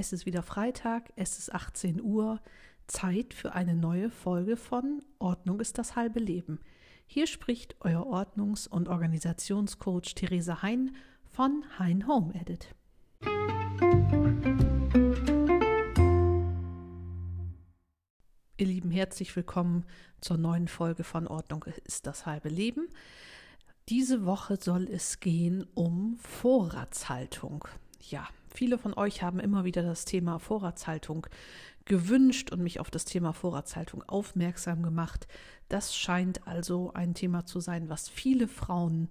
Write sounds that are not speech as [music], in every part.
Es ist wieder Freitag, es ist 18 Uhr, Zeit für eine neue Folge von Ordnung ist das halbe Leben. Hier spricht euer Ordnungs- und Organisationscoach Theresa Hein von Hein Home Edit. Ihr Lieben, herzlich willkommen zur neuen Folge von Ordnung ist das halbe Leben. Diese Woche soll es gehen um Vorratshaltung. Ja, Viele von euch haben immer wieder das Thema Vorratshaltung gewünscht und mich auf das Thema Vorratshaltung aufmerksam gemacht. Das scheint also ein Thema zu sein, was viele Frauen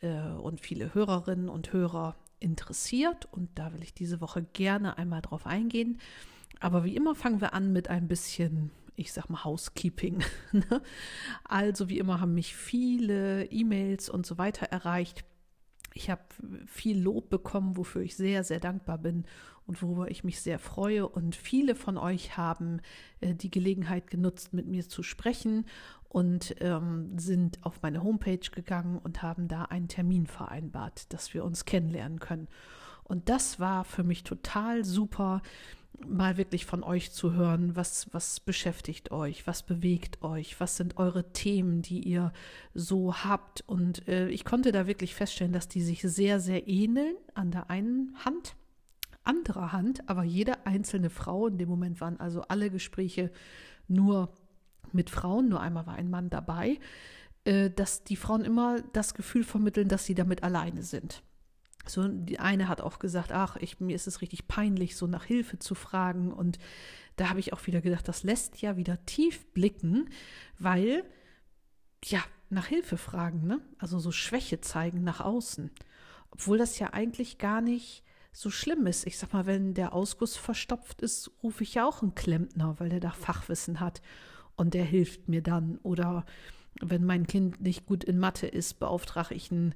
äh, und viele Hörerinnen und Hörer interessiert. Und da will ich diese Woche gerne einmal drauf eingehen. Aber wie immer fangen wir an mit ein bisschen, ich sag mal, Housekeeping. [laughs] Ne? also wie immer haben mich viele E-Mails und so weiter erreicht ich habe viel Lob bekommen, wofür ich sehr, sehr dankbar bin und worüber ich mich sehr freue. Und viele von euch haben äh, die Gelegenheit genutzt, mit mir zu sprechen und ähm, sind auf meine Homepage gegangen und haben da einen Termin vereinbart, dass wir uns kennenlernen können. Und das war für mich total super, mal wirklich von euch zu hören, was, was beschäftigt euch, was bewegt euch, was sind eure Themen, die ihr so habt. Und äh, ich konnte da wirklich feststellen, dass die sich sehr, sehr ähneln an der einen Hand, anderer Hand, aber jede einzelne Frau, in dem Moment waren also alle Gespräche nur mit Frauen, nur einmal war ein Mann dabei, äh, dass die Frauen immer das Gefühl vermitteln, dass sie damit alleine sind. So, die eine hat auch gesagt, ach, ich, mir ist es richtig peinlich, so nach Hilfe zu fragen. Und da habe ich auch wieder gedacht, das lässt ja wieder tief blicken, weil, ja, nach Hilfe fragen, ne? Also so Schwäche zeigen nach außen. Obwohl das ja eigentlich gar nicht so schlimm ist. Ich sag mal, wenn der Ausguss verstopft ist, rufe ich ja auch einen Klempner, weil der da Fachwissen hat und der hilft mir dann. Oder wenn mein Kind nicht gut in Mathe ist, beauftrage ich einen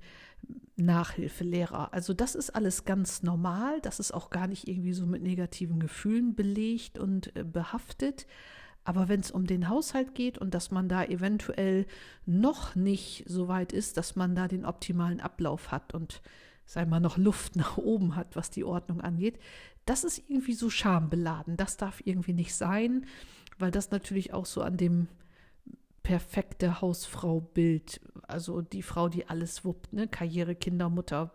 Nachhilfelehrer. Also das ist alles ganz normal. Das ist auch gar nicht irgendwie so mit negativen Gefühlen belegt und äh, behaftet. Aber wenn es um den Haushalt geht und dass man da eventuell noch nicht so weit ist, dass man da den optimalen Ablauf hat und sei mal noch Luft [laughs] nach oben hat, was die Ordnung angeht, das ist irgendwie so schambeladen. Das darf irgendwie nicht sein, weil das natürlich auch so an dem perfekte Hausfrau-Bild. Also die Frau, die alles wuppt, ne? Karriere, Kinder, Mutter,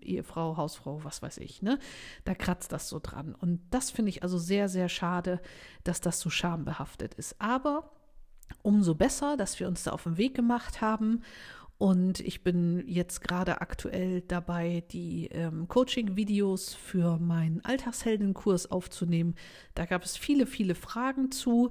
Ehefrau, Hausfrau, was weiß ich, ne? Da kratzt das so dran. Und das finde ich also sehr, sehr schade, dass das so schambehaftet ist. Aber umso besser, dass wir uns da auf den Weg gemacht haben und ich bin jetzt gerade aktuell dabei, die ähm, Coaching-Videos für meinen Alltagsheldenkurs aufzunehmen. Da gab es viele, viele Fragen zu,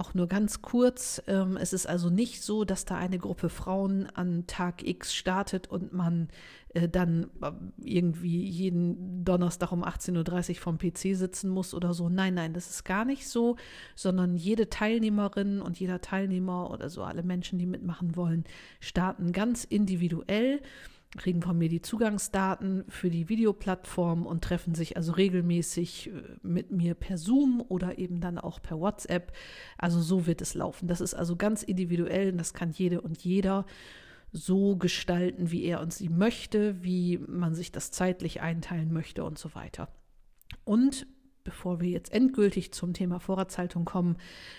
auch nur ganz kurz. Ähm, es ist also nicht so, dass da eine Gruppe Frauen an Tag X startet und man äh, dann äh, irgendwie jeden Donnerstag um 18.30 Uhr vom PC sitzen muss oder so. Nein, nein, das ist gar nicht so, sondern jede Teilnehmerin und jeder Teilnehmer oder so alle Menschen, die mitmachen wollen, starten ganz individuell kriegen von mir die Zugangsdaten für die Videoplattform und treffen sich also regelmäßig äh, mit mir per Zoom oder eben dann auch per WhatsApp. Also so wird es laufen. Das ist also ganz individuell und das kann jede und jeder so gestalten, wie er und sie möchte, wie man sich das zeitlich einteilen möchte und so weiter. Und bevor wir jetzt endgültig zum Thema Vorratshaltung kommen,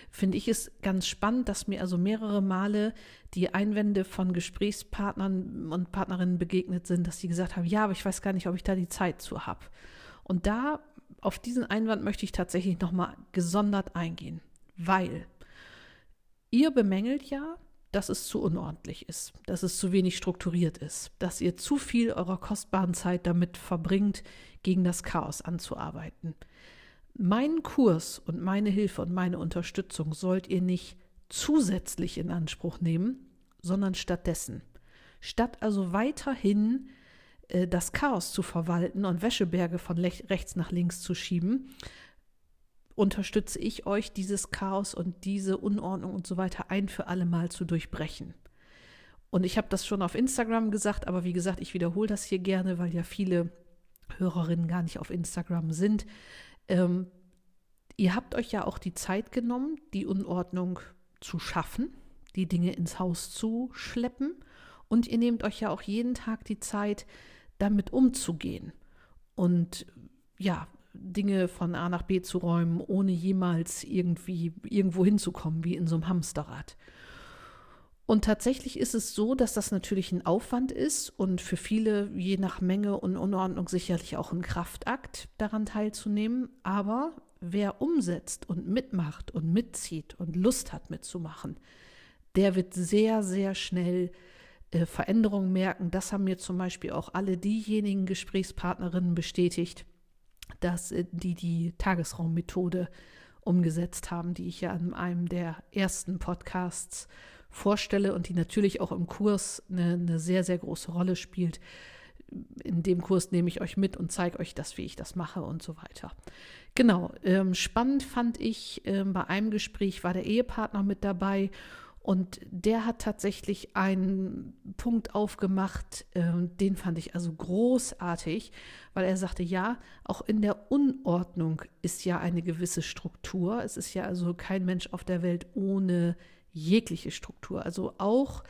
finde ich es ganz spannend, dass mir also mehrere Male die Einwände von Gesprächspartnern und Partnerinnen begegnet sind, dass sie gesagt haben, ja, aber ich weiß gar nicht, ob ich da die Zeit zu habe. Und da auf diesen Einwand möchte ich tatsächlich nochmal gesondert eingehen, weil ihr bemängelt ja, dass es zu unordentlich ist, dass es zu wenig strukturiert ist, dass ihr zu viel eurer kostbaren Zeit damit verbringt, gegen das Chaos anzuarbeiten. Meinen Kurs und meine Hilfe und meine Unterstützung sollt ihr nicht zusätzlich in Anspruch nehmen, sondern stattdessen. Statt also weiterhin äh, das Chaos zu verwalten und Wäscheberge von rechts nach links zu schieben, unterstütze ich euch, dieses Chaos und diese Unordnung und so weiter ein für alle Mal zu durchbrechen. Und ich habe das schon auf Instagram gesagt, aber wie gesagt, ich wiederhole das hier gerne, weil ja viele Hörerinnen gar nicht auf Instagram sind. Ähm, ihr habt euch ja auch die Zeit genommen, die Unordnung zu schaffen, die Dinge ins Haus zu schleppen und ihr nehmt euch ja auch jeden Tag die Zeit, damit umzugehen. Und ja, Dinge von A nach B zu räumen, ohne jemals irgendwie irgendwo hinzukommen, wie in so einem Hamsterrad. Und tatsächlich ist es so, dass das natürlich ein Aufwand ist und für viele je nach Menge und Unordnung sicherlich auch ein Kraftakt, daran teilzunehmen. Aber wer umsetzt und mitmacht und mitzieht und Lust hat mitzumachen, der wird sehr, sehr schnell äh, Veränderungen merken. Das haben mir zum Beispiel auch alle diejenigen Gesprächspartnerinnen bestätigt, dass äh, die die Tagesraummethode umgesetzt haben, die ich ja in einem der ersten Podcasts vorstelle und die natürlich auch im Kurs eine, eine sehr, sehr große Rolle spielt. In dem Kurs nehme ich euch mit und zeige euch das, wie ich das mache und so weiter. Genau, ähm, spannend fand ich, ähm, bei einem Gespräch war der Ehepartner mit dabei und der hat tatsächlich einen Punkt aufgemacht, äh, den fand ich also großartig, weil er sagte, ja, auch in der Unordnung ist ja eine gewisse Struktur. Es ist ja also kein Mensch auf der Welt ohne jegliche Struktur. Also auch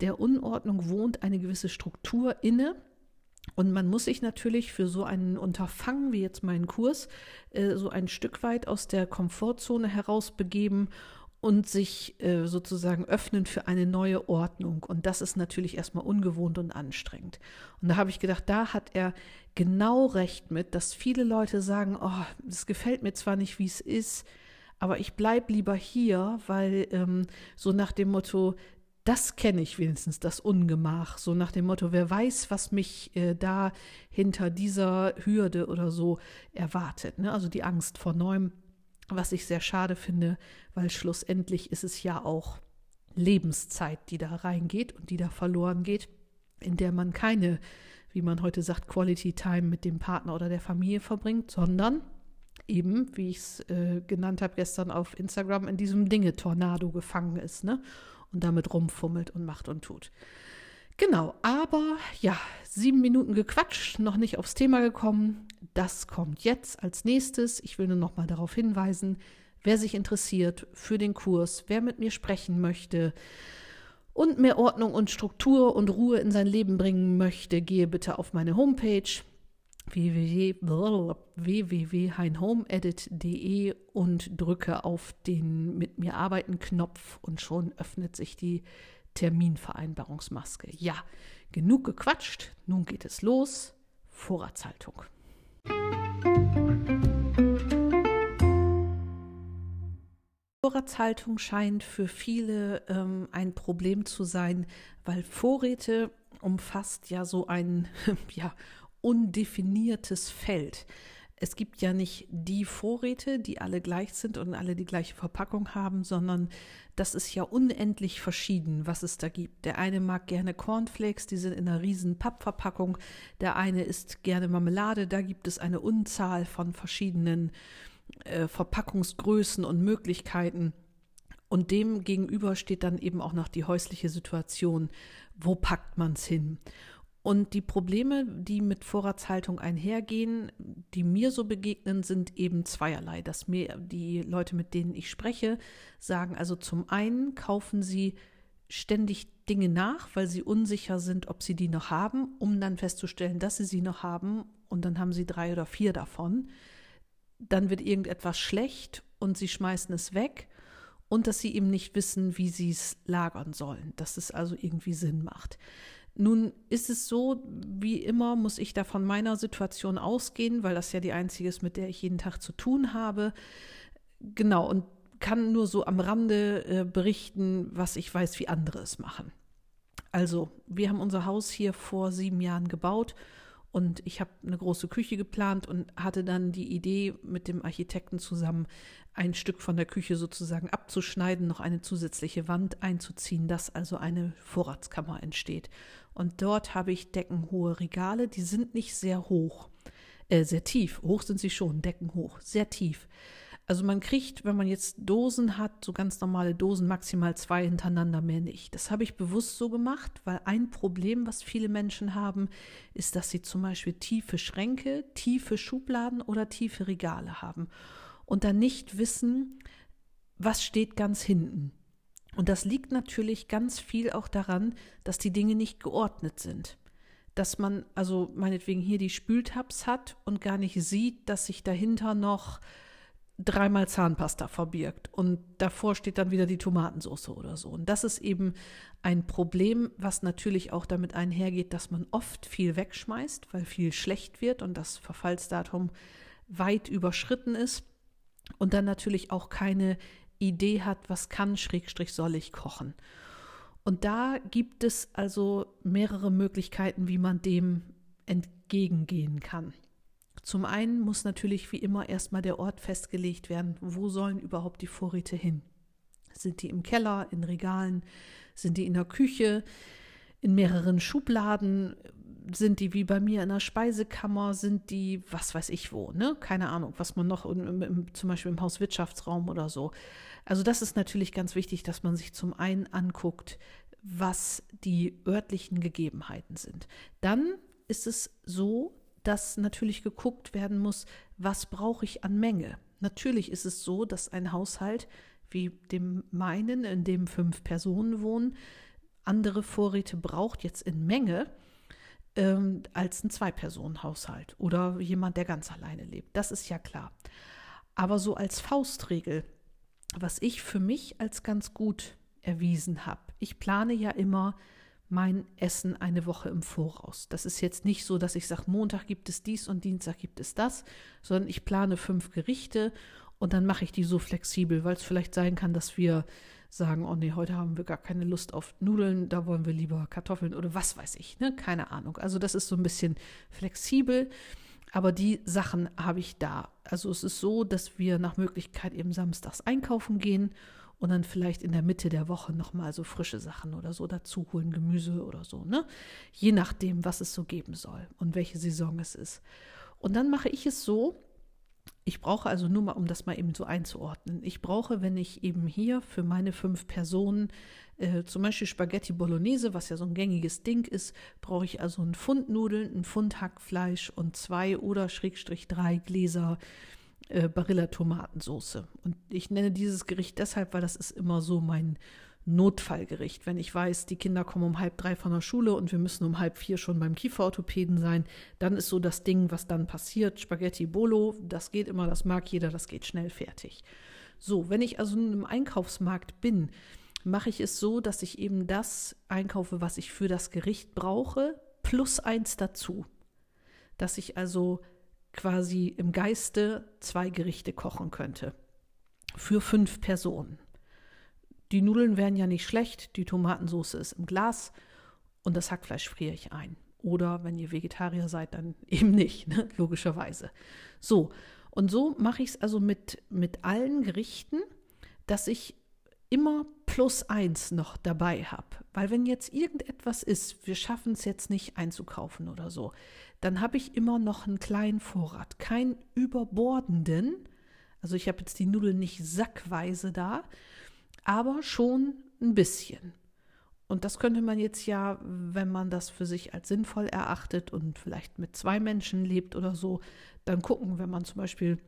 der Unordnung wohnt eine gewisse Struktur inne. Und man muss sich natürlich für so einen Unterfangen wie jetzt meinen Kurs äh, so ein Stück weit aus der Komfortzone herausbegeben und sich äh, sozusagen öffnen für eine neue Ordnung. Und das ist natürlich erstmal ungewohnt und anstrengend. Und da habe ich gedacht, da hat er genau recht mit, dass viele Leute sagen, oh, es gefällt mir zwar nicht, wie es ist, aber ich bleibe lieber hier, weil ähm, so nach dem Motto, das kenne ich wenigstens, das Ungemach. So nach dem Motto, wer weiß, was mich äh, da hinter dieser Hürde oder so erwartet. Ne? Also die Angst vor Neuem, was ich sehr schade finde, weil schlussendlich ist es ja auch Lebenszeit, die da reingeht und die da verloren geht, in der man keine, wie man heute sagt, Quality Time mit dem Partner oder der Familie verbringt, sondern eben, wie ich es äh, genannt habe gestern auf Instagram, in diesem Dinge-Tornado gefangen ist, ne? Und damit rumfummelt und macht und tut. Genau, aber ja, sieben Minuten gequatscht, noch nicht aufs Thema gekommen. Das kommt jetzt als nächstes. Ich will nur noch mal darauf hinweisen, wer sich interessiert für den Kurs, wer mit mir sprechen möchte und mehr Ordnung und Struktur und Ruhe in sein Leben bringen möchte, gehe bitte auf meine Homepage www.heinhomeedit.de und drücke auf den Mit mir arbeiten Knopf und schon öffnet sich die Terminvereinbarungsmaske. Ja, genug gequatscht, nun geht es los. Vorratshaltung. Vorratshaltung scheint für viele ähm, ein Problem zu sein, weil Vorräte umfasst ja so ein [laughs] ja, undefiniertes Feld. Es gibt ja nicht die Vorräte, die alle gleich sind und alle die gleiche Verpackung haben, sondern das ist ja unendlich verschieden, was es da gibt. Der eine mag gerne Cornflakes, die sind in einer riesen Pappverpackung. Der eine isst gerne Marmelade, da gibt es eine Unzahl von verschiedenen äh, Verpackungsgrößen und Möglichkeiten. Und dem gegenüber steht dann eben auch noch die häusliche Situation. Wo packt man es hin? Und die Probleme, die mit Vorratshaltung einhergehen, die mir so begegnen, sind eben zweierlei. Dass mir die Leute, mit denen ich spreche, sagen, also zum einen kaufen sie ständig Dinge nach, weil sie unsicher sind, ob sie die noch haben, um dann festzustellen, dass sie sie noch haben und dann haben sie drei oder vier davon. Dann wird irgendetwas schlecht und sie schmeißen es weg und dass sie eben nicht wissen, wie sie es lagern sollen, dass es also irgendwie Sinn macht. Nun ist es so, wie immer muss ich da von meiner Situation ausgehen, weil das ja die einzige ist, mit der ich jeden Tag zu tun habe. Genau, und kann nur so am Rande äh, berichten, was ich weiß, wie andere es machen. Also, wir haben unser Haus hier vor sieben Jahren gebaut und ich habe eine große Küche geplant und hatte dann die Idee, mit dem Architekten zusammen ein Stück von der Küche sozusagen abzuschneiden, noch eine zusätzliche Wand einzuziehen, dass also eine Vorratskammer entsteht. Und dort habe ich deckenhohe Regale, die sind nicht sehr hoch, äh, sehr tief. Hoch sind sie schon, deckenhoch, sehr tief. Also man kriegt, wenn man jetzt Dosen hat, so ganz normale Dosen, maximal zwei hintereinander, mehr nicht. Das habe ich bewusst so gemacht, weil ein Problem, was viele Menschen haben, ist, dass sie zum Beispiel tiefe Schränke, tiefe Schubladen oder tiefe Regale haben und dann nicht wissen, was steht ganz hinten. Und das liegt natürlich ganz viel auch daran, dass die Dinge nicht geordnet sind. dass man also meinetwegen hier die Spültabs hat und gar nicht sieht, dass sich dahinter noch dreimal Zahnpasta verbirgt und davor steht dann wieder die Tomatensauce oder so. Und das ist eben ein Problem, was natürlich auch damit einhergeht, dass man oft viel wegschmeißt, weil viel schlecht wird und das Verfallsdatum weit überschritten ist und dann natürlich auch keine Idee hat, was kann, Schrägstrich soll ich kochen. Und da gibt es also mehrere Möglichkeiten, wie man dem entgegengehen kann. Zum einen muss natürlich wie immer erstmal der Ort festgelegt werden, wo sollen überhaupt die Vorräte hin. Sind die im Keller, in Regalen, sind die in der Küche, in mehreren Schubladen, sind die wie bei mir in der Speisekammer, sind die, was weiß ich wo, ne? Keine Ahnung, was man noch im, im, zum Beispiel im Hauswirtschaftsraum oder so. Also das ist natürlich ganz wichtig, dass man sich zum einen anguckt, was die örtlichen Gegebenheiten sind. Dann ist es so, dass natürlich geguckt werden muss, was brauche ich an Menge. Natürlich ist es so, dass ein Haushalt wie dem meinen, in dem fünf Personen wohnen, andere Vorräte braucht jetzt in Menge ähm, als ein Zwei-Personen-Haushalt oder jemand, der ganz alleine lebt. Das ist ja klar. Aber so als Faustregel, was ich für mich als ganz gut erwiesen habe, ich plane ja immer mein Essen eine Woche im Voraus. Das ist jetzt nicht so, dass ich sage, Montag gibt es dies und Dienstag gibt es das, sondern ich plane fünf Gerichte und dann mache ich die so flexibel, weil es vielleicht sein kann, dass wir sagen, oh nee, heute haben wir gar keine Lust auf Nudeln, da wollen wir lieber Kartoffeln oder was weiß ich, ne? Keine Ahnung. Also das ist so ein bisschen flexibel, aber die Sachen habe ich da. Also es ist so, dass wir nach Möglichkeit eben samstags einkaufen gehen und dann vielleicht in der Mitte der Woche nochmal so frische Sachen oder so dazu holen, Gemüse oder so, ne? Je nachdem, was es so geben soll und welche Saison es ist. Und dann mache ich es so, ich brauche also nur mal, um das mal eben so einzuordnen, ich brauche, wenn ich eben hier für meine fünf Personen äh, zum Beispiel Spaghetti Bolognese, was ja so ein gängiges Ding ist, brauche ich also einen Pfund Nudeln, einen Pfund Hackfleisch und zwei oder Schrägstrich drei Gläser äh, Barilla-Tomatensoße. Und ich nenne dieses Gericht deshalb, weil das ist immer so mein Notfallgericht. Wenn ich weiß, die Kinder kommen um halb drei von der Schule und wir müssen um halb vier schon beim Kieferorthopäden sein, dann ist so das Ding, was dann passiert, Spaghetti Bolo, das geht immer, das mag jeder, das geht schnell fertig. So, wenn ich also einem Einkaufsmarkt bin, mache ich es so, dass ich eben das einkaufe, was ich für das Gericht brauche, plus eins dazu. Dass ich also quasi im Geiste zwei Gerichte kochen könnte. Für fünf Personen. Die Nudeln wären ja nicht schlecht, die Tomatensauce ist im Glas und das Hackfleisch friere ich ein. Oder wenn ihr Vegetarier seid, dann [laughs] eben nicht, ne? logischerweise. So, und so mache ich es also mit, mit allen Gerichten, dass ich immer plus eins noch dabei habe. Weil wenn jetzt irgendetwas ist, wir schaffen es jetzt nicht einzukaufen oder so, dann habe ich immer noch einen kleinen Vorrat. Kein überbordenden. Also ich habe jetzt die Nudeln nicht sackweise da, aber schon ein bisschen. Und das könnte man jetzt ja, wenn man das für sich als sinnvoll erachtet und vielleicht mit zwei Menschen lebt oder so, dann gucken, wenn man zum Beispiel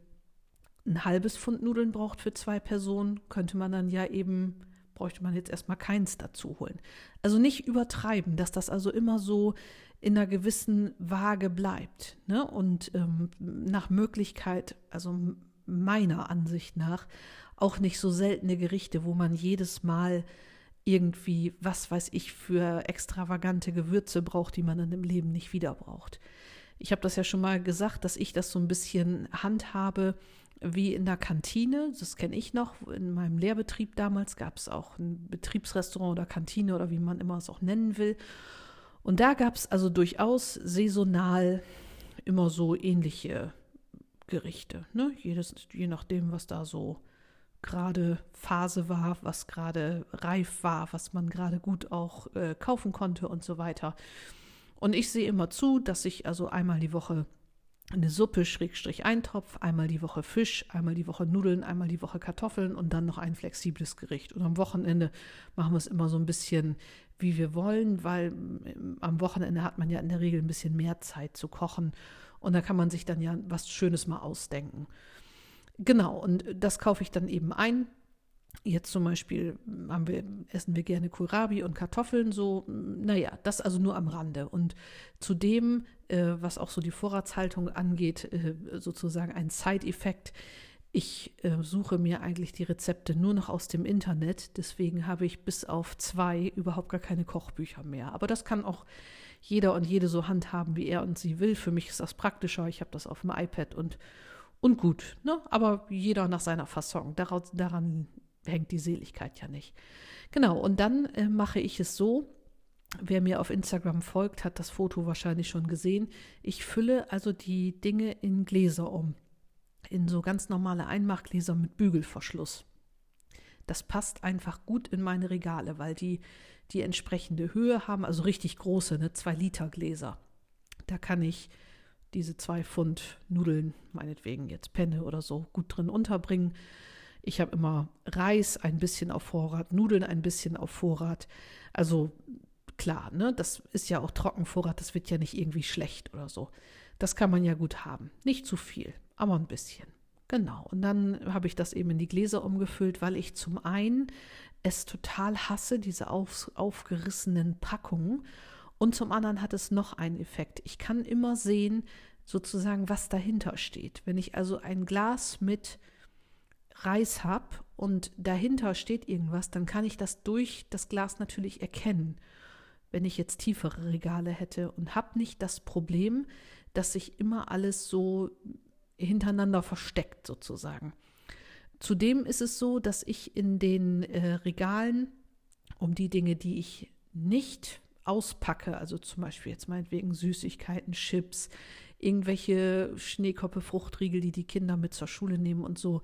ein halbes Pfund Nudeln braucht für zwei Personen, könnte man dann ja eben, bräuchte man jetzt erstmal keins dazu holen. Also nicht übertreiben, dass das also immer so in einer gewissen Waage bleibt. Ne? Und ähm, nach Möglichkeit, also meiner Ansicht nach, auch nicht so seltene Gerichte, wo man jedes Mal irgendwie, was weiß ich, für extravagante Gewürze braucht, die man in dem Leben nicht wieder braucht. Ich habe das ja schon mal gesagt, dass ich das so ein bisschen handhabe wie in der Kantine. Das kenne ich noch. In meinem Lehrbetrieb damals gab es auch ein Betriebsrestaurant oder Kantine oder wie man immer es auch nennen will. Und da gab es also durchaus saisonal immer so ähnliche Gerichte. Ne? Jedes, je nachdem, was da so gerade Phase war, was gerade reif war, was man gerade gut auch äh, kaufen konnte und so weiter. Und ich sehe immer zu, dass ich also einmal die Woche eine Suppe, Schrägstrich Eintopf, einmal die Woche Fisch, einmal die Woche Nudeln, einmal die Woche Kartoffeln und dann noch ein flexibles Gericht. Und am Wochenende machen wir es immer so ein bisschen, wie wir wollen, weil ähm, am Wochenende hat man ja in der Regel ein bisschen mehr Zeit zu kochen und da kann man sich dann ja was Schönes mal ausdenken. Genau, und das kaufe ich dann eben ein Jetzt zum Beispiel wir, essen wir gerne Kohlrabi und Kartoffeln, so, naja, das also nur am Rande. Und zudem, äh, was auch so die Vorratshaltung angeht, äh, sozusagen ein Side-Effekt. Ich äh, suche mir eigentlich die Rezepte nur noch aus dem Internet, deswegen habe ich bis auf zwei überhaupt gar keine Kochbücher mehr. Aber das kann auch jeder und jede so handhaben, wie er und sie will. Für mich ist das praktischer. Ich habe das auf dem iPad und, und gut. Ne? Aber jeder nach seiner Fasson. Daraus, daran hängt die Seligkeit ja nicht. Genau, und dann äh, mache ich es so, wer mir auf Instagram folgt, hat das Foto wahrscheinlich schon gesehen. Ich fülle also die Dinge in Gläser um, in so ganz normale Einmachgläser mit Bügelverschluss. Das passt einfach gut in meine Regale, weil die die entsprechende Höhe haben, also richtig große, ne, zwei Liter Gläser. Da kann ich diese zwei Pfund Nudeln, meinetwegen jetzt Penne oder so, gut drin unterbringen. Ich habe immer Reis ein bisschen auf Vorrat, Nudeln ein bisschen auf Vorrat. Also klar, ne, das ist ja auch Trockenvorrat, das wird ja nicht irgendwie schlecht oder so. Das kann man ja gut haben. Nicht zu viel, aber ein bisschen. Genau. Und dann habe ich das eben in die Gläser umgefüllt, weil ich zum einen es total hasse, diese auf, aufgerissenen Packungen. Und zum anderen hat es noch einen Effekt. Ich kann immer sehen, sozusagen, was dahinter steht. Wenn ich also ein Glas mit Reis habe und dahinter steht irgendwas, dann kann ich das durch das Glas natürlich erkennen, wenn ich jetzt tiefere Regale hätte und habe nicht das Problem, dass sich immer alles so hintereinander versteckt sozusagen. Zudem ist es so, dass ich in den äh, Regalen um die Dinge, die ich nicht auspacke, also zum Beispiel jetzt meinetwegen Süßigkeiten, Chips, irgendwelche Schneekoppe, Fruchtriegel, die die Kinder mit zur Schule nehmen und so,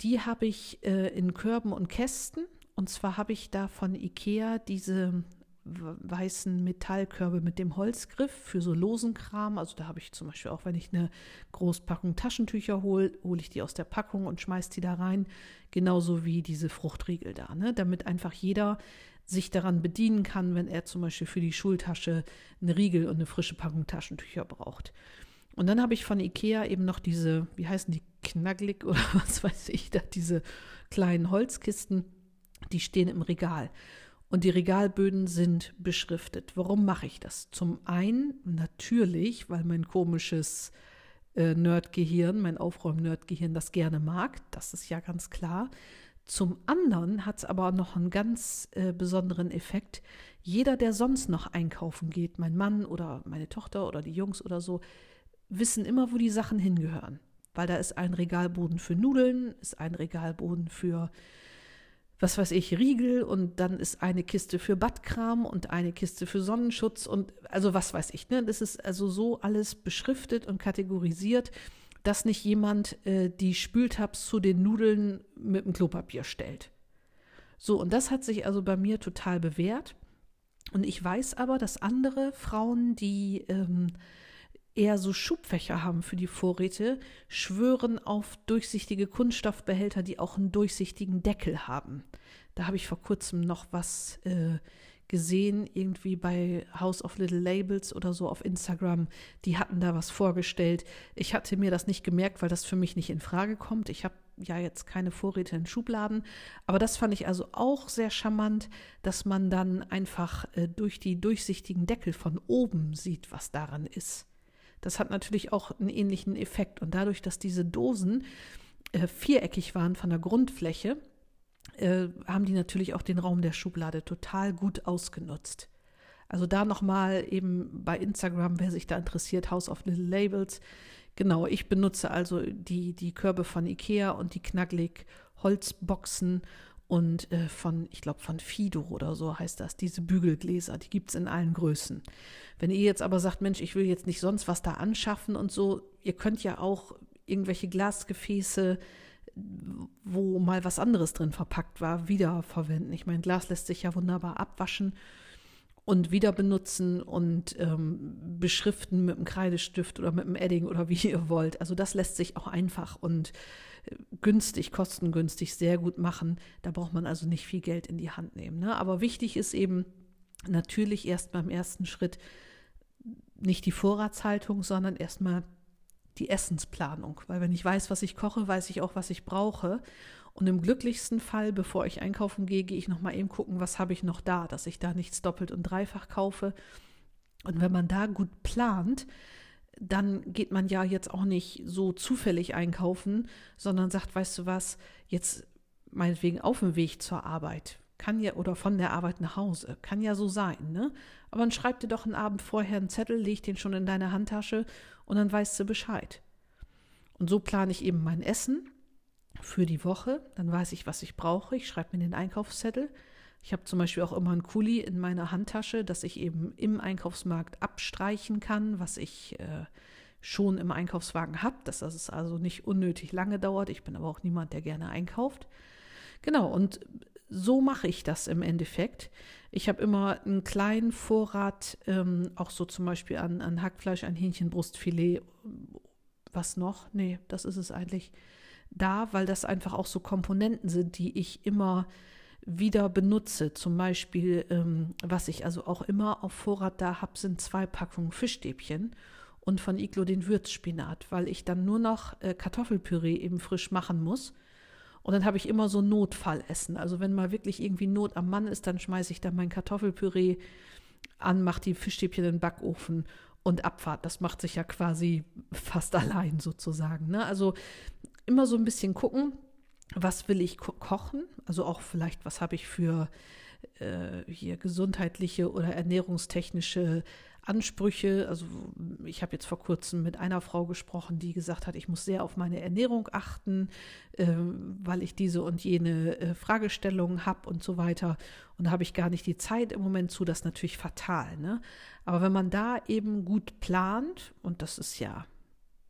die habe ich äh, in Körben und Kästen. Und zwar habe ich da von Ikea diese weißen Metallkörbe mit dem Holzgriff für so losen Kram. Also da habe ich zum Beispiel auch, wenn ich eine Großpackung Taschentücher hole, hole ich die aus der Packung und schmeiße die da rein. Genauso wie diese Fruchtriegel da, ne? damit einfach jeder sich daran bedienen kann, wenn er zum Beispiel für die Schultasche eine Riegel und eine frische Packung Taschentücher braucht. Und dann habe ich von Ikea eben noch diese, wie heißen die, Knagglig [laughs] oder was weiß ich, da diese kleinen Holzkisten, die stehen im Regal. Und die Regalböden sind beschriftet. Warum mache ich das? Zum einen natürlich, weil mein komisches äh, Nerdgehirn, mein Aufräum-Nerdgehirn das gerne mag. Das ist ja ganz klar. Zum anderen hat es aber noch einen ganz äh, besonderen Effekt. Jeder, der sonst noch einkaufen geht, mein Mann oder meine Tochter oder die Jungs oder so, wissen immer, wo die Sachen hingehören. Weil da ist ein Regalboden für Nudeln, ist ein Regalboden für, was weiß ich, Riegel und dann ist eine Kiste für Badkram und eine Kiste für Sonnenschutz und also was weiß ich. Ne? Das ist also so alles beschriftet und kategorisiert, dass nicht jemand äh, die Spültabs zu den Nudeln mit dem Klopapier stellt. So, und das hat sich also bei mir total bewährt. Und ich weiß aber, dass andere Frauen, die ähm, eher so Schubfächer haben für die Vorräte, schwören auf durchsichtige Kunststoffbehälter, die auch einen durchsichtigen Deckel haben. Da habe ich vor kurzem noch was äh, gesehen, irgendwie bei House of Little Labels oder so auf Instagram. Die hatten da was vorgestellt. Ich hatte mir das nicht gemerkt, weil das für mich nicht in Frage kommt. Ich habe ja jetzt keine Vorräte in Schubladen. Aber das fand ich also auch sehr charmant, dass man dann einfach äh, durch die durchsichtigen Deckel von oben sieht, was daran ist. Das hat natürlich auch einen ähnlichen Effekt. Und dadurch, dass diese Dosen äh, viereckig waren von der Grundfläche, äh, haben die natürlich auch den Raum der Schublade total gut ausgenutzt. Also da nochmal eben bei Instagram, wer sich da interessiert, House of Little Labels. Genau, ich benutze also die, die Körbe von Ikea und die Knagglig Holzboxen und äh, von, ich glaube, von Fido oder so heißt das, diese Bügelgläser, die gibt es in allen Größen. Wenn ihr jetzt aber sagt, Mensch, ich will jetzt nicht sonst was da anschaffen und so, ihr könnt ja auch irgendwelche Glasgefäße, wo mal was anderes drin verpackt war, wiederverwenden. Ich meine, Glas lässt sich ja wunderbar abwaschen und wieder benutzen und ähm, beschriften mit einem Kreidestift oder mit einem Edding oder wie [laughs] ihr wollt. Also das lässt sich auch einfach und äh, günstig, kostengünstig sehr gut machen. Da braucht man also nicht viel Geld in die Hand nehmen. Ne? Aber wichtig ist eben natürlich erst beim ersten Schritt nicht die Vorratshaltung, sondern erstmal die Essensplanung. Weil wenn ich weiß, was ich koche, weiß ich auch, was ich brauche. Und im glücklichsten Fall, bevor ich einkaufen gehe, gehe ich nochmal eben gucken, was habe ich noch da, dass ich da nichts doppelt und dreifach kaufe. Und wenn man da gut plant, dann geht man ja jetzt auch nicht so zufällig einkaufen, sondern sagt, weißt du was, jetzt meinetwegen auf dem Weg zur Arbeit, kann ja, oder von der Arbeit nach Hause, kann ja so sein, ne? Aber dann schreib dir doch einen Abend vorher einen Zettel, leg den schon in deine Handtasche und dann weißt du Bescheid. Und so plane ich eben mein Essen für die Woche, dann weiß ich, was ich brauche, ich schreibe mir den Einkaufszettel. Ich habe zum Beispiel auch immer einen Kuli in meiner Handtasche, dass ich eben im Einkaufsmarkt abstreichen kann, was ich äh, schon im Einkaufswagen habe, dass das also nicht unnötig lange dauert. Ich bin aber auch niemand, der gerne einkauft. Genau, und so mache ich das im Endeffekt. Ich habe immer einen kleinen Vorrat, ähm, auch so zum Beispiel an, an Hackfleisch, an Hähnchenbrustfilet. Was noch? Nee, das ist es eigentlich da, weil das einfach auch so Komponenten sind, die ich immer wieder benutze. Zum Beispiel, ähm, was ich also auch immer auf Vorrat da habe, sind zwei Packungen Fischstäbchen und von Iglo den Würzspinat, weil ich dann nur noch äh, Kartoffelpüree eben frisch machen muss und dann habe ich immer so Notfallessen. Also wenn mal wirklich irgendwie Not am Mann ist, dann schmeiße ich da mein Kartoffelpüree an, mache die Fischstäbchen in den Backofen und Abfahrt. Das macht sich ja quasi fast allein sozusagen. Ne? Also immer so ein bisschen gucken, was will ich ko kochen? Also auch vielleicht, was habe ich für äh, hier gesundheitliche oder ernährungstechnische Ansprüche. Also ich habe jetzt vor kurzem mit einer Frau gesprochen, die gesagt hat, ich muss sehr auf meine Ernährung achten, äh, weil ich diese und jene äh, Fragestellungen habe und so weiter. Und da habe ich gar nicht die Zeit im Moment zu. Das ist natürlich fatal. Ne? Aber wenn man da eben gut plant, und das ist ja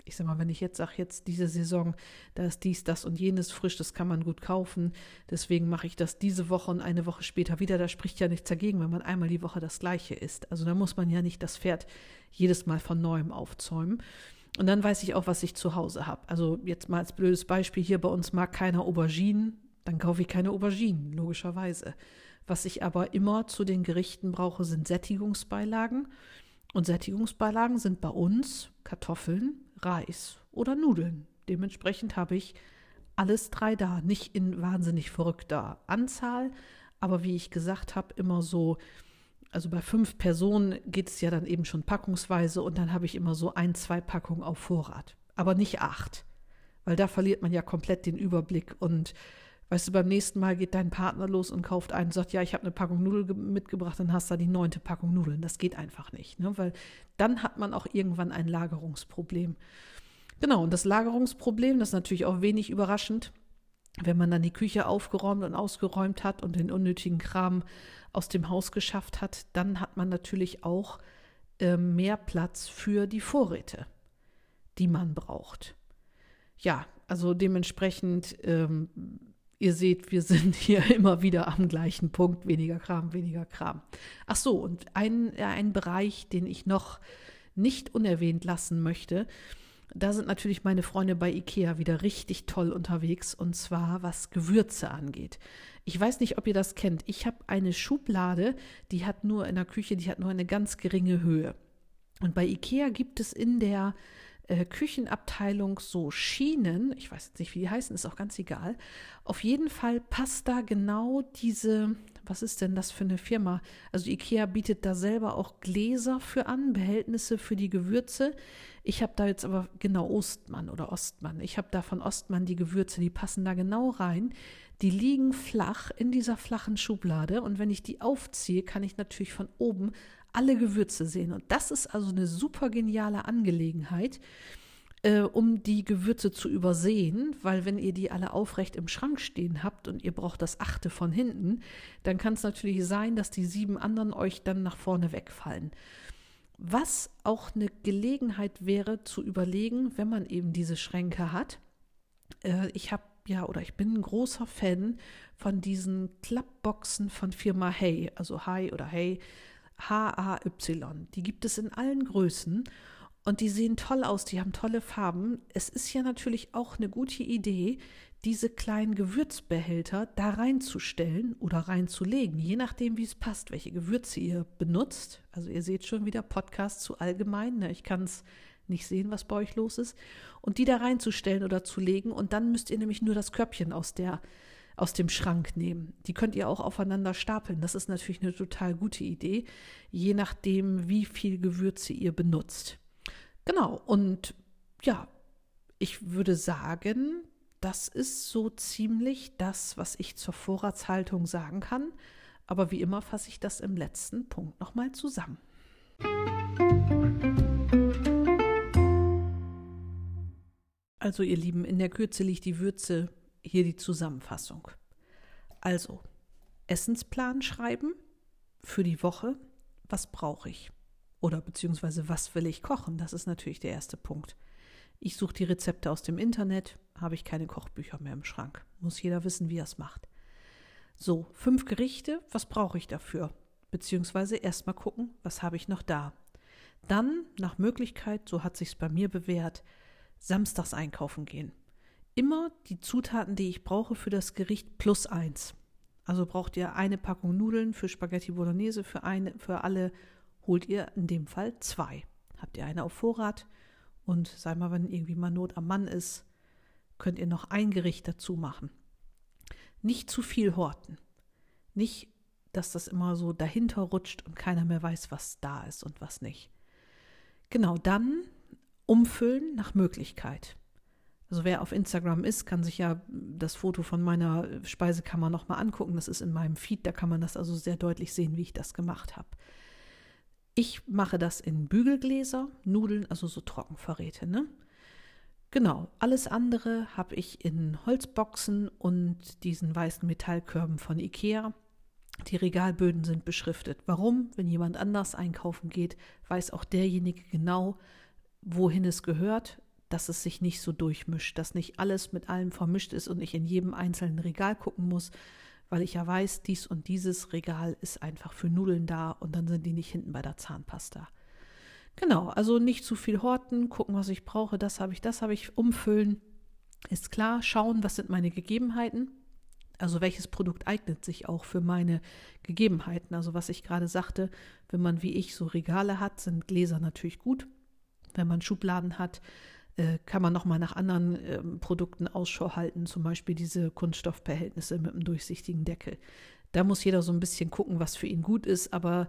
ich sag mal, wenn ich jetzt sage, jetzt diese Saison, da ist dies, das und jenes frisch, das kann man gut kaufen. Deswegen mache ich das diese Woche und eine Woche später wieder. Da spricht ja nichts dagegen, wenn man einmal die Woche das Gleiche isst. Also da muss man ja nicht das Pferd jedes Mal von neuem aufzäumen. Und dann weiß ich auch, was ich zu Hause habe. Also jetzt mal als blödes Beispiel, hier bei uns mag keiner Auberginen, dann kaufe ich keine Auberginen, logischerweise. Was ich aber immer zu den Gerichten brauche, sind Sättigungsbeilagen. Und Sättigungsbeilagen sind bei uns Kartoffeln, Reis oder Nudeln. Dementsprechend habe ich alles drei da, nicht in wahnsinnig verrückter Anzahl, aber wie ich gesagt habe, immer so, also bei fünf Personen geht es ja dann eben schon packungsweise und dann habe ich immer so ein, zwei Packungen auf Vorrat, aber nicht acht, weil da verliert man ja komplett den Überblick und Weißt du, beim nächsten Mal geht dein Partner los und kauft einen und sagt, ja, ich habe eine Packung Nudeln mitgebracht, dann hast du da die neunte Packung Nudeln. Das geht einfach nicht, ne? weil dann hat man auch irgendwann ein Lagerungsproblem. Genau, und das Lagerungsproblem, das ist natürlich auch wenig überraschend, wenn man dann die Küche aufgeräumt und ausgeräumt hat und den unnötigen Kram aus dem Haus geschafft hat, dann hat man natürlich auch äh, mehr Platz für die Vorräte, die man braucht. Ja, also dementsprechend ähm, Ihr seht, wir sind [laughs] hier immer wieder am gleichen Punkt. Weniger Kram, weniger Kram. Ach so, und ein, ein Bereich, den ich noch nicht unerwähnt lassen möchte, da sind natürlich meine Freunde bei IKEA wieder richtig toll unterwegs und zwar was Gewürze angeht. Ich weiß nicht, ob ihr das kennt. Ich habe eine Schublade, die hat nur in der Küche, die hat nur eine ganz geringe Höhe. Und bei IKEA gibt es in der äh, Küchenabteilung so Schienen, ich weiß jetzt nicht, wie die heißen, ist auch ganz egal. Auf jeden Fall passt da genau diese, was ist denn das für eine Firma? Also Ikea bietet da selber auch Gläser für an, Behältnisse für die Gewürze. Ich habe da jetzt aber genau Ostmann oder Ostmann. Ich habe da von Ostmann die Gewürze, die passen da genau rein. Die liegen flach in dieser flachen Schublade und wenn ich die aufziehe, kann ich natürlich von oben alle Gewürze sehen. Und das ist also eine super geniale Angelegenheit, äh, um die Gewürze zu übersehen, weil wenn ihr die alle aufrecht im Schrank stehen habt und ihr braucht das achte von hinten, dann kann es natürlich sein, dass die sieben anderen euch dann nach vorne wegfallen. Was auch eine Gelegenheit wäre zu überlegen, wenn man eben diese Schränke hat. Äh, ich habe ja, oder ich bin ein großer Fan von diesen Klappboxen von Firma Hey, also Hi oder Hey, H-A-Y. Die gibt es in allen Größen und die sehen toll aus, die haben tolle Farben. Es ist ja natürlich auch eine gute Idee, diese kleinen Gewürzbehälter da reinzustellen oder reinzulegen, je nachdem, wie es passt, welche Gewürze ihr benutzt. Also ihr seht schon wieder Podcast zu allgemein. Ne? Ich kann es nicht sehen, was bei euch los ist, und die da reinzustellen oder zu legen. Und dann müsst ihr nämlich nur das Körbchen aus der aus dem Schrank nehmen. Die könnt ihr auch aufeinander stapeln. Das ist natürlich eine total gute Idee, je nachdem, wie viel Gewürze ihr benutzt. Genau, und ja, ich würde sagen, das ist so ziemlich das, was ich zur Vorratshaltung sagen kann. Aber wie immer fasse ich das im letzten Punkt nochmal zusammen. Also ihr Lieben, in der Kürze liegt die Würze, hier die Zusammenfassung. Also, Essensplan schreiben für die Woche, was brauche ich? Oder beziehungsweise was will ich kochen? Das ist natürlich der erste Punkt. Ich suche die Rezepte aus dem Internet, habe ich keine Kochbücher mehr im Schrank. Muss jeder wissen, wie er es macht. So, fünf Gerichte, was brauche ich dafür? Beziehungsweise erstmal gucken, was habe ich noch da. Dann, nach Möglichkeit, so hat sich's bei mir bewährt, samstags einkaufen gehen. Immer die Zutaten, die ich brauche für das Gericht plus eins. Also braucht ihr eine Packung Nudeln für Spaghetti Bolognese, für, eine, für alle holt ihr in dem Fall zwei. Habt ihr eine auf Vorrat und sei mal, wenn irgendwie mal Not am Mann ist, könnt ihr noch ein Gericht dazu machen. Nicht zu viel horten. Nicht, dass das immer so dahinter rutscht und keiner mehr weiß, was da ist und was nicht. Genau, dann umfüllen nach Möglichkeit. Also wer auf Instagram ist, kann sich ja das Foto von meiner Speisekammer nochmal angucken. Das ist in meinem Feed, da kann man das also sehr deutlich sehen, wie ich das gemacht habe. Ich mache das in Bügelgläser, Nudeln, also so Trockenverräte, ne? Genau, alles andere habe ich in Holzboxen und diesen weißen Metallkörben von Ikea. Die Regalböden sind beschriftet. Warum? Wenn jemand anders einkaufen geht, weiß auch derjenige genau, wohin es gehört, dass es sich nicht so durchmischt, dass nicht alles mit allem vermischt ist und ich in jedem einzelnen Regal gucken muss, weil ich ja weiß, dies und dieses Regal ist einfach für Nudeln da und dann sind die nicht hinten bei der Zahnpasta. Genau, also nicht zu viel horten, gucken, was ich brauche, das habe ich, das habe ich, umfüllen, ist klar, schauen, was sind meine Gegebenheiten. Also welches Produkt eignet sich auch für meine Gegebenheiten? Also was ich gerade sagte, wenn man wie ich so Regale hat, sind Gläser natürlich gut. Wenn man Schubladen hat, äh, kann man nochmal nach anderen äh, Produkten Ausschau halten, zum Beispiel diese Kunststoffbehältnisse mit einem durchsichtigen Deckel. Da muss jeder so ein bisschen gucken, was für ihn gut ist, aber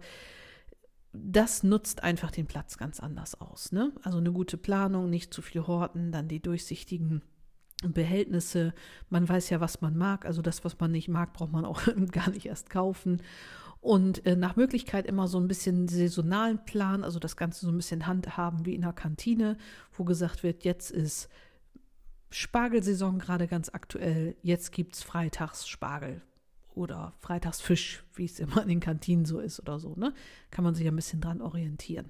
das nutzt einfach den Platz ganz anders aus. Ne? Also eine gute Planung, nicht zu viel horten, dann die durchsichtigen Behältnisse. Man weiß ja, was man mag. Also das, was man nicht mag, braucht man auch [laughs] gar nicht erst kaufen. Und äh, nach Möglichkeit immer so ein bisschen saisonalen Plan, also das Ganze so ein bisschen handhaben wie in der Kantine, wo gesagt wird, jetzt ist Spargelsaison gerade ganz aktuell, jetzt gibt es freitags Spargel oder Freitagsfisch, wie es immer in den Kantinen so ist oder so. Ne? Kann man sich ein bisschen dran orientieren.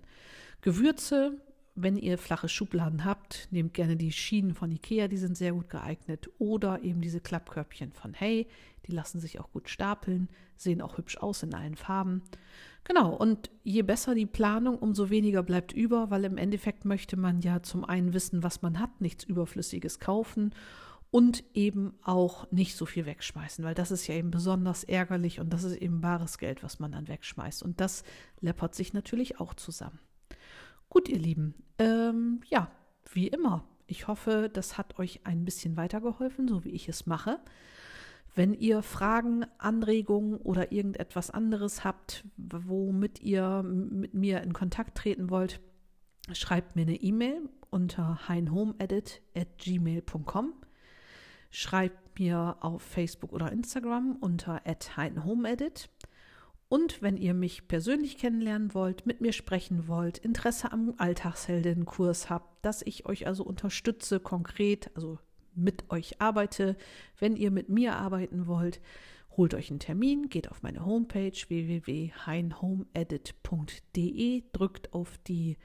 Gewürze, wenn ihr flache Schubladen habt, nehmt gerne die Schienen von Ikea, die sind sehr gut geeignet. Oder eben diese Klappkörbchen von Hey, die lassen sich auch gut stapeln, sehen auch hübsch aus in allen Farben. Genau, und je besser die Planung, umso weniger bleibt über, weil im Endeffekt möchte man ja zum einen wissen, was man hat, nichts Überflüssiges kaufen und eben auch nicht so viel wegschmeißen, weil das ist ja eben besonders ärgerlich und das ist eben bares Geld, was man dann wegschmeißt. Und das läppert sich natürlich auch zusammen. Gut, ihr Lieben, ähm, ja, wie immer. Ich hoffe, das hat euch ein bisschen weitergeholfen, so wie ich es mache. Wenn ihr Fragen, Anregungen oder irgendetwas anderes habt, womit ihr mit mir in Kontakt treten wollt, schreibt mir eine E-Mail unter heinhomeedit@gmail.com. Schreibt mir auf Facebook oder Instagram unter @heinhomeedit. Und wenn ihr mich persönlich kennenlernen wollt, mit mir sprechen wollt, Interesse am Alltagsheldenkurs habt, dass ich euch also unterstütze, konkret, also mit euch arbeite, wenn ihr mit mir arbeiten wollt, holt euch einen Termin, geht auf meine Homepage www.heinhomeedit.de, drückt auf die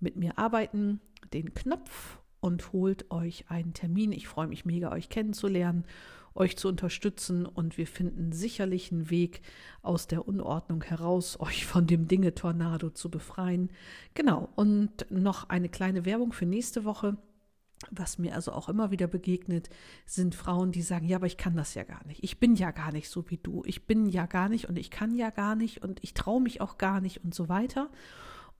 mit mir arbeiten den Knopf und holt euch einen Termin. Ich freue mich mega, euch kennenzulernen, euch zu unterstützen und wir finden sicherlich einen Weg aus der Unordnung heraus, [laughs] euch von dem Dinge-Tornado zu befreien. Genau, und noch eine kleine Werbung für nächste Woche. Was mir also auch immer wieder begegnet, sind Frauen, die sagen, ja, aber ich kann das ja gar nicht. Ich bin ja gar nicht so wie du. Ich bin ja gar nicht und ich kann ja gar nicht und ich traue mich auch gar nicht und so weiter.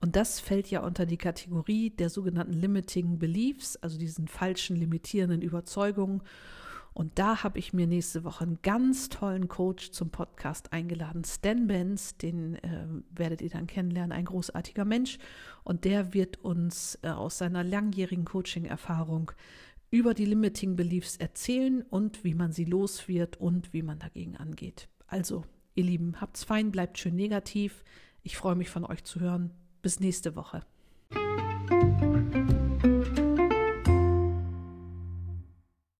Und das fällt ja unter die Kategorie der sogenannten Limiting Beliefs, also diesen falschen limitierenden Überzeugungen. Und da habe ich mir nächste Woche einen ganz tollen Coach zum Podcast eingeladen, Stan Benz, den äh, werdet ihr dann kennenlernen, ein großartiger Mensch. Und der wird uns äh, aus seiner langjährigen Coaching-Erfahrung über die Limiting Beliefs erzählen und wie man sie los wird und wie man dagegen angeht. Also, ihr Lieben, habt's fein, bleibt schön negativ. Ich freue mich von euch zu hören. Bis nächste Woche.